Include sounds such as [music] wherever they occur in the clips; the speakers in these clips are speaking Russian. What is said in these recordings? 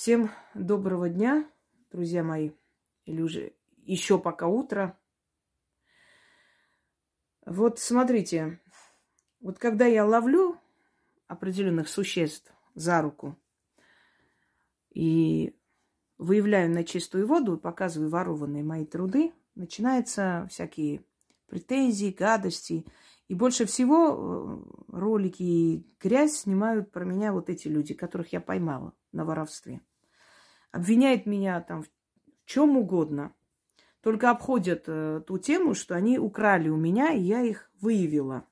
Всем доброго дня, друзья мои, или уже еще пока утро. Вот смотрите, вот когда я ловлю определенных существ за руку и выявляю на чистую воду, показываю ворованные мои труды, начинаются всякие претензии, гадости. И больше всего э, ролики и грязь снимают про меня вот эти люди, которых я поймала на воровстве. Обвиняют меня там в чем угодно. Только обходят э, ту тему, что они украли у меня, и я их выявила.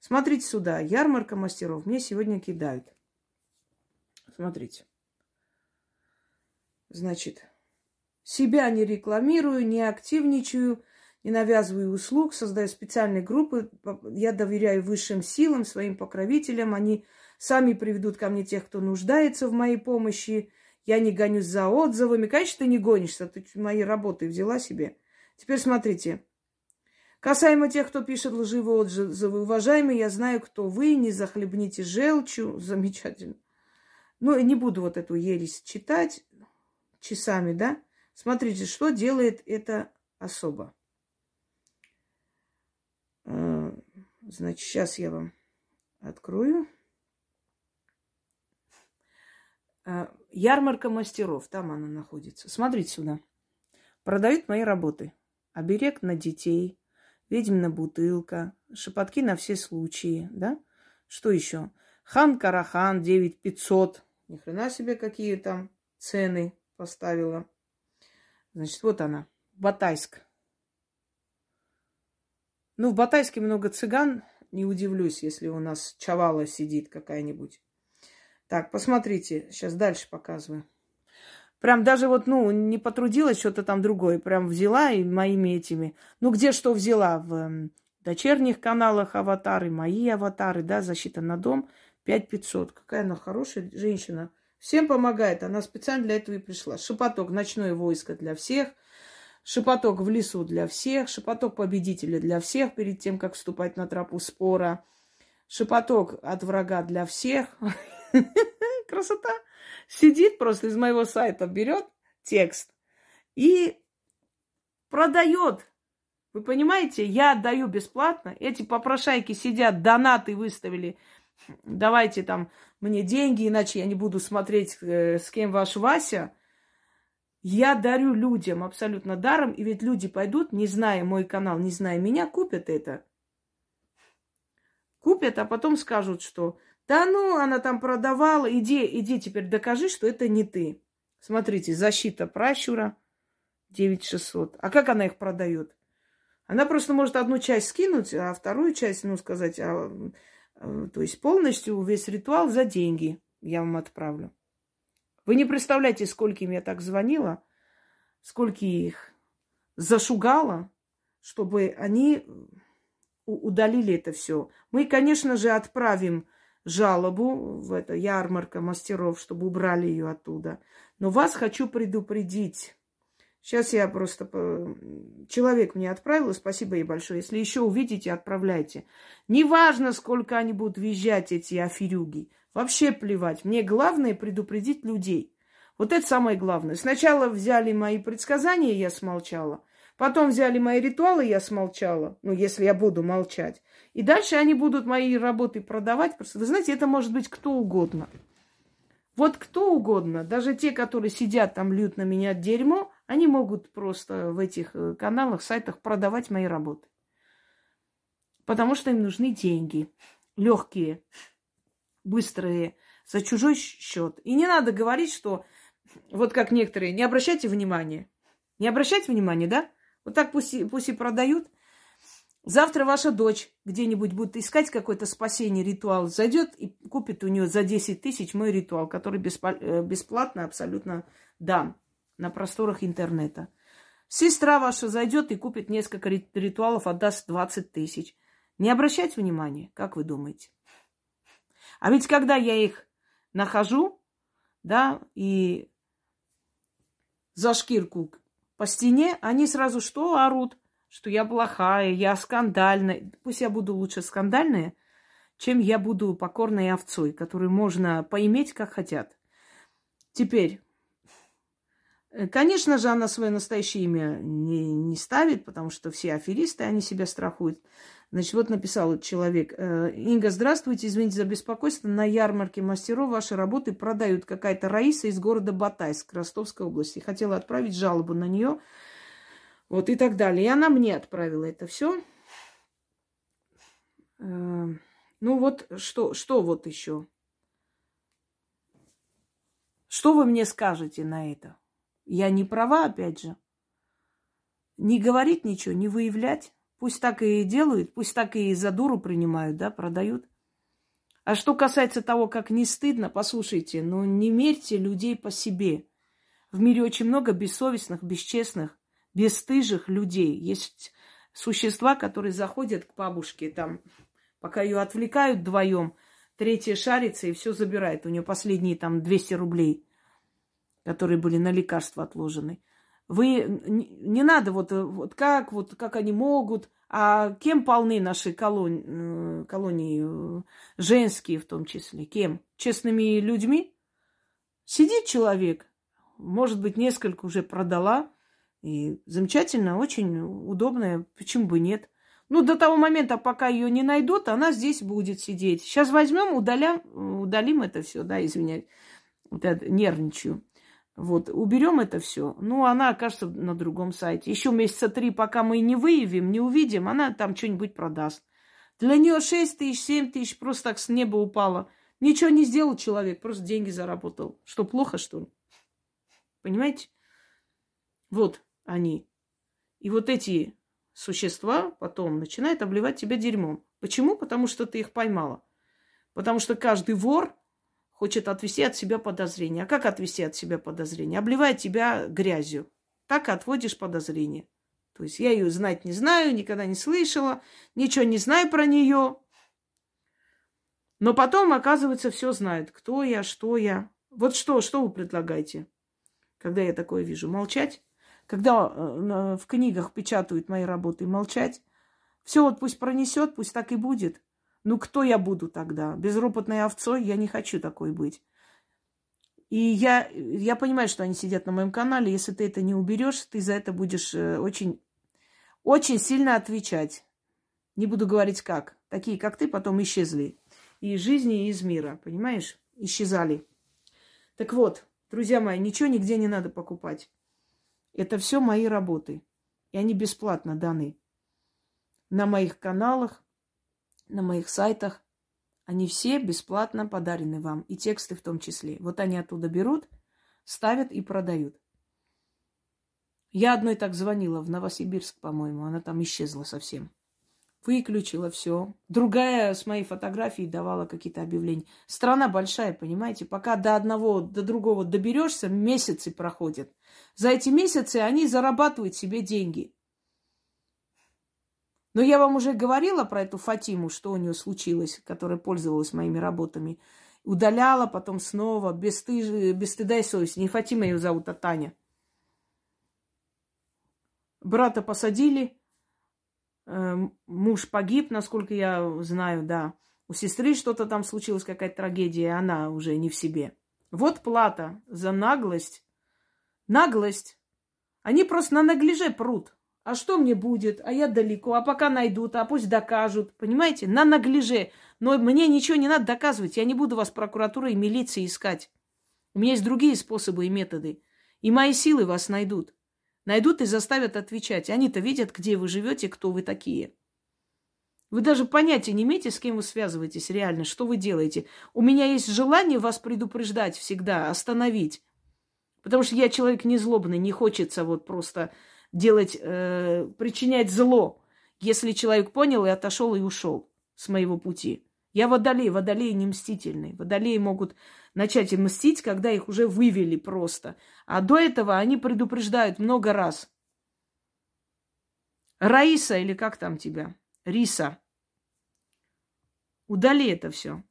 Смотрите сюда, ярмарка мастеров мне сегодня кидают. Смотрите. Значит, себя не рекламирую, не активничаю – не навязываю услуг, создаю специальные группы. Я доверяю высшим силам, своим покровителям. Они сами приведут ко мне тех, кто нуждается в моей помощи. Я не гонюсь за отзывами. Конечно, ты не гонишься, ты мои работы взяла себе. Теперь смотрите. Касаемо тех, кто пишет лживые отзывы, уважаемые, я знаю, кто вы, не захлебните желчью. Замечательно. Ну, не буду вот эту ересь читать часами, да? Смотрите, что делает эта особа. Значит, сейчас я вам открою. А, ярмарка мастеров, там она находится. Смотрите сюда. Продают мои работы. Оберег на детей, ведьмина бутылка, шепотки на все случаи, да? Что еще? Хан Карахан 9500. Ни хрена себе, какие там цены поставила. Значит, вот она, Батайск. Ну, в Батайске много цыган. Не удивлюсь, если у нас чавала сидит какая-нибудь. Так, посмотрите. Сейчас дальше показываю. Прям даже вот, ну, не потрудилась что-то там другое. Прям взяла и моими этими. Ну, где что взяла? В дочерних каналах аватары, мои аватары, да, защита на дом. 5500. Какая она хорошая женщина. Всем помогает. Она специально для этого и пришла. Шепоток, ночное войско для всех – Шепоток в лесу для всех, шепоток победителя для всех перед тем, как вступать на тропу спора. Шепоток от врага для всех. [laughs] [laughs] Красота. Сидит просто из моего сайта, берет текст и продает. Вы понимаете, я отдаю бесплатно. Эти попрошайки сидят, донаты выставили. Давайте там мне деньги, иначе я не буду смотреть, э, с кем ваш Вася. Я дарю людям абсолютно даром, и ведь люди пойдут, не зная мой канал, не зная меня, купят это. Купят, а потом скажут, что да ну, она там продавала, иди, иди теперь докажи, что это не ты. Смотрите, защита пращура 9600. А как она их продает? Она просто может одну часть скинуть, а вторую часть, ну, сказать, а, а, то есть полностью весь ритуал за деньги я вам отправлю. Вы не представляете, скольким я так звонила, сколько их зашугала, чтобы они удалили это все. Мы, конечно же, отправим жалобу в это ярмарка мастеров, чтобы убрали ее оттуда. Но вас хочу предупредить. Сейчас я просто... Человек мне отправил, спасибо ей большое. Если еще увидите, отправляйте. Неважно, сколько они будут визжать, эти аферюги. Вообще плевать. Мне главное предупредить людей. Вот это самое главное. Сначала взяли мои предсказания, я смолчала. Потом взяли мои ритуалы, я смолчала. Ну, если я буду молчать. И дальше они будут мои работы продавать. Просто, вы знаете, это может быть кто угодно. Вот кто угодно, даже те, которые сидят там, льют на меня дерьмо, они могут просто в этих э, каналах, сайтах продавать мои работы. Потому что им нужны деньги. Легкие быстрые, за чужой счет. И не надо говорить, что вот как некоторые, не обращайте внимания. Не обращайте внимания, да? Вот так пусть, пусть и продают. Завтра ваша дочь где-нибудь будет искать какое-то спасение, ритуал, зайдет и купит у нее за 10 тысяч мой ритуал, который э, бесплатно абсолютно дан на просторах интернета. Сестра ваша зайдет и купит несколько ритуалов, отдаст 20 тысяч. Не обращайте внимания, как вы думаете? А ведь когда я их нахожу, да, и за шкирку по стене, они сразу что орут? Что я плохая, я скандальная. Пусть я буду лучше скандальная, чем я буду покорной овцой, которую можно поиметь как хотят. Теперь, конечно же, она свое настоящее имя не, не ставит, потому что все аферисты, они себя страхуют. Значит, вот написал человек. «Э, Инга, здравствуйте, извините за беспокойство. На ярмарке мастеров ваши работы продают какая-то Раиса из города Батайск, Ростовской области. Хотела отправить жалобу на нее. Вот и так далее. И она мне отправила это все. Э, ну вот, что, что вот еще? Что вы мне скажете на это? Я не права, опять же. Не говорить ничего, не выявлять. Пусть так и делают, пусть так и за дуру принимают, да, продают. А что касается того, как не стыдно, послушайте, ну не мерьте людей по себе. В мире очень много бессовестных, бесчестных, бесстыжих людей. Есть существа, которые заходят к бабушке, там, пока ее отвлекают вдвоем, третья шарится и все забирает. У нее последние там 200 рублей, которые были на лекарства отложены. Вы не надо вот, э, вот как, вот как они могут, а кем полны наши колонии, э, колонии, э, женские в том числе, кем? Честными людьми? Сидит человек, может быть, несколько уже продала, и замечательно, очень удобная, почему бы нет? Ну, до того момента, пока ее не найдут, она здесь будет сидеть. Сейчас возьмем, удалям, удалим это все, да, извиняюсь, это, нервничаю. Вот, уберем это все. Ну, она окажется на другом сайте. Еще месяца три, пока мы не выявим, не увидим, она там что-нибудь продаст. Для нее 6 тысяч, 7 тысяч просто так с неба упало. Ничего не сделал человек, просто деньги заработал. Что, плохо, что ли? Понимаете? Вот они. И вот эти существа потом начинают обливать тебя дерьмом. Почему? Потому что ты их поймала. Потому что каждый вор хочет отвести от себя подозрения. А как отвести от себя подозрения? Обливает тебя грязью. Так отводишь подозрение. То есть я ее знать не знаю, никогда не слышала, ничего не знаю про нее. Но потом, оказывается, все знают. Кто я, что я. Вот что, что вы предлагаете, когда я такое вижу? Молчать? Когда э, в книгах печатают мои работы, молчать? Все вот пусть пронесет, пусть так и будет. Ну, кто я буду тогда? Безропотной овцой? Я не хочу такой быть. И я, я понимаю, что они сидят на моем канале. Если ты это не уберешь, ты за это будешь э, очень, очень сильно отвечать. Не буду говорить как. Такие, как ты, потом исчезли. И из жизни, и из мира. Понимаешь? Исчезали. Так вот, друзья мои, ничего нигде не надо покупать. Это все мои работы. И они бесплатно даны. На моих каналах, на моих сайтах. Они все бесплатно подарены вам, и тексты в том числе. Вот они оттуда берут, ставят и продают. Я одной так звонила в Новосибирск, по-моему, она там исчезла совсем. Выключила все. Другая с моей фотографией давала какие-то объявления. Страна большая, понимаете? Пока до одного, до другого доберешься, месяцы проходят. За эти месяцы они зарабатывают себе деньги. Но я вам уже говорила про эту Фатиму, что у нее случилось, которая пользовалась моими работами. Удаляла, потом снова, без, стыж... без стыда и совести. Не Фатима ее зовут, а Таня. Брата посадили, э, муж погиб, насколько я знаю, да. У сестры что-то там случилось, какая-то трагедия, она уже не в себе. Вот плата за наглость. Наглость. Они просто на наглеже прут. А что мне будет? А я далеко. А пока найдут, а пусть докажут. Понимаете? На наглеже. Но мне ничего не надо доказывать. Я не буду вас прокуратурой и милицией искать. У меня есть другие способы и методы. И мои силы вас найдут. Найдут и заставят отвечать. Они-то видят, где вы живете, кто вы такие. Вы даже понятия не имеете, с кем вы связываетесь реально, что вы делаете. У меня есть желание вас предупреждать всегда, остановить. Потому что я человек не злобный, не хочется вот просто делать, э, причинять зло, если человек понял и отошел и ушел с моего пути. Я водолей, водолей не мстительный. Водолеи могут начать и мстить, когда их уже вывели просто. А до этого они предупреждают много раз. Раиса или как там тебя? Риса. Удали это все.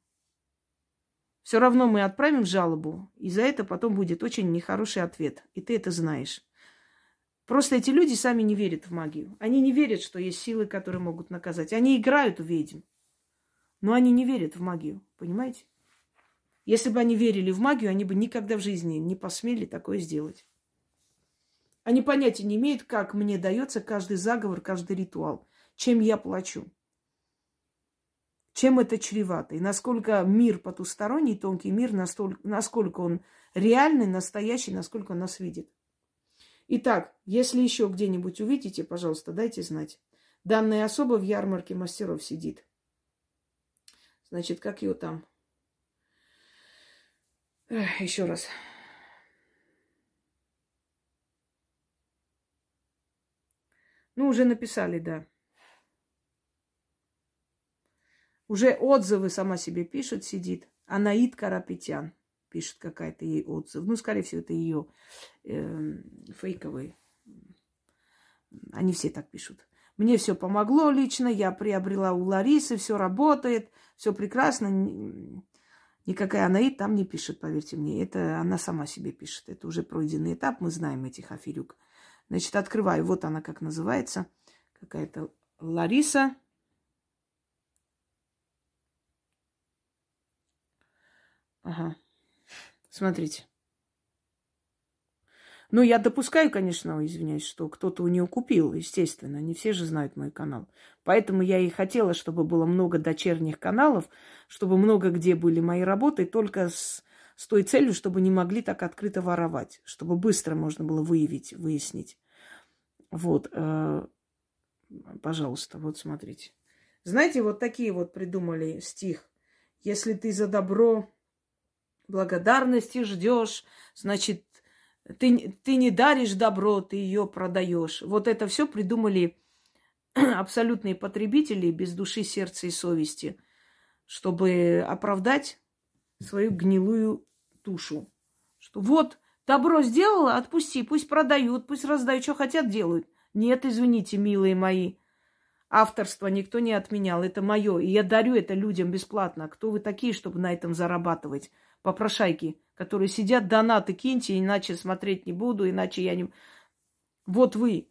Все равно мы отправим жалобу, и за это потом будет очень нехороший ответ. И ты это знаешь. Просто эти люди сами не верят в магию. Они не верят, что есть силы, которые могут наказать. Они играют в ведьм, но они не верят в магию, понимаете? Если бы они верили в магию, они бы никогда в жизни не посмели такое сделать. Они понятия не имеют, как мне дается каждый заговор, каждый ритуал, чем я плачу, чем это чревато, и насколько мир потусторонний, тонкий мир, настолько, насколько он реальный, настоящий, насколько он нас видит. Итак, если еще где-нибудь увидите, пожалуйста, дайте знать. Данная особа в ярмарке мастеров сидит. Значит, как ее там? Еще раз. Ну, уже написали, да. Уже отзывы сама себе пишет, сидит. Анаид Карапетян пишет какая-то ей отзыв. Ну, скорее всего, это ее э, фейковые. Они все так пишут. Мне все помогло лично, я приобрела у Ларисы, все работает, все прекрасно. Никакая Анаид там не пишет, поверьте мне. Это она сама себе пишет. Это уже пройденный этап, мы знаем этих аферюк. Значит, открываю. Вот она как называется. Какая-то Лариса. Ага. Смотрите. Ну, я допускаю, конечно, извиняюсь, что кто-то у нее купил, естественно. Не все же знают мой канал. Поэтому я и хотела, чтобы было много дочерних каналов, чтобы много где были мои работы, только с с той целью, чтобы не могли так открыто воровать, чтобы быстро можно было выявить, выяснить. Вот, э, пожалуйста, вот смотрите. Знаете, вот такие вот придумали стих. Если ты за добро благодарности ждешь, значит, ты, ты не даришь добро, ты ее продаешь. Вот это все придумали [clears throat] абсолютные потребители без души, сердца и совести, чтобы оправдать свою гнилую тушу. Что вот, добро сделала, отпусти, пусть продают, пусть раздают, что хотят, делают. Нет, извините, милые мои, авторство никто не отменял, это мое, и я дарю это людям бесплатно. Кто вы такие, чтобы на этом зарабатывать? Попрошайки, которые сидят, донаты киньте, иначе смотреть не буду, иначе я не... Вот вы,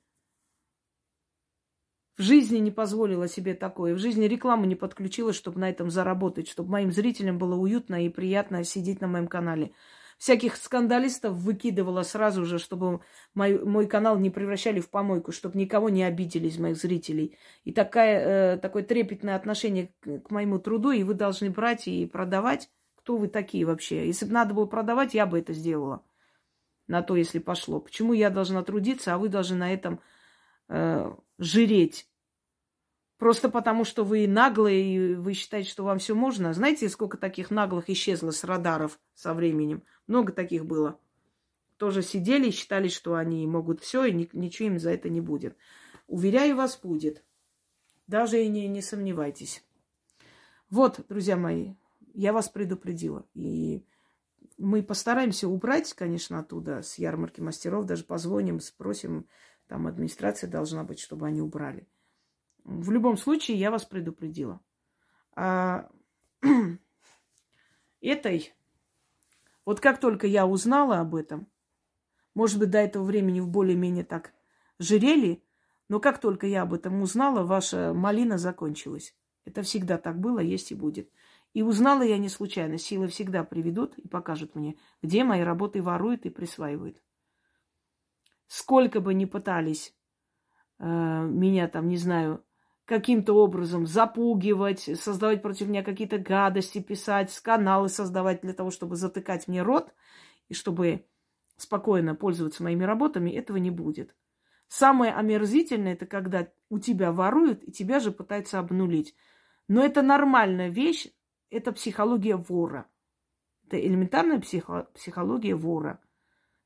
в жизни не позволила себе такое. В жизни рекламу не подключила, чтобы на этом заработать, чтобы моим зрителям было уютно и приятно сидеть на моем канале. Всяких скандалистов выкидывала сразу же, чтобы мой, мой канал не превращали в помойку, чтобы никого не обидели из моих зрителей. И такая, э, такое трепетное отношение к, к моему труду, и вы должны брать и продавать. Кто вы такие вообще? Если бы надо было продавать, я бы это сделала. На то, если пошло. Почему я должна трудиться, а вы должны на этом э, жиреть. Просто потому, что вы наглые, и вы считаете, что вам все можно. Знаете, сколько таких наглых исчезло с радаров со временем? Много таких было. Тоже сидели и считали, что они могут все, и ничего им за это не будет. Уверяю вас, будет. Даже и не, не сомневайтесь. Вот, друзья мои, я вас предупредила. И мы постараемся убрать, конечно, оттуда с ярмарки мастеров, даже позвоним, спросим, там администрация должна быть, чтобы они убрали. В любом случае, я вас предупредила. А, [clears throat] этой, вот как только я узнала об этом, может быть, до этого времени в более-менее так жирели, но как только я об этом узнала, ваша малина закончилась. Это всегда так было, есть и будет. И узнала я не случайно. Силы всегда приведут и покажут мне, где мои работы воруют и присваивают сколько бы ни пытались э, меня там, не знаю, каким-то образом запугивать, создавать против меня какие-то гадости, писать, каналы создавать для того, чтобы затыкать мне рот и чтобы спокойно пользоваться моими работами, этого не будет. Самое омерзительное это когда у тебя воруют и тебя же пытаются обнулить. Но это нормальная вещь, это психология вора. Это элементарная психо- психология вора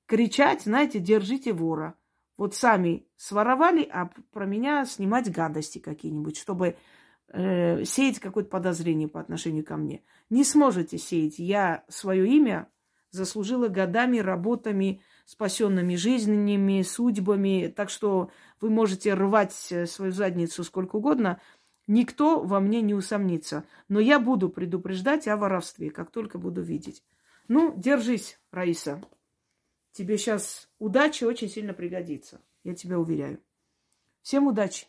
кричать, знаете, держите вора. Вот сами своровали, а про меня снимать гадости какие-нибудь, чтобы э, сеять какое-то подозрение по отношению ко мне. Не сможете сеять. Я свое имя заслужила годами, работами, спасенными жизнями, судьбами. Так что вы можете рвать э, свою задницу сколько угодно. Никто во мне не усомнится. Но я буду предупреждать о воровстве, как только буду видеть. Ну, держись, Раиса. Тебе сейчас удача очень сильно пригодится. Я тебя уверяю. Всем удачи!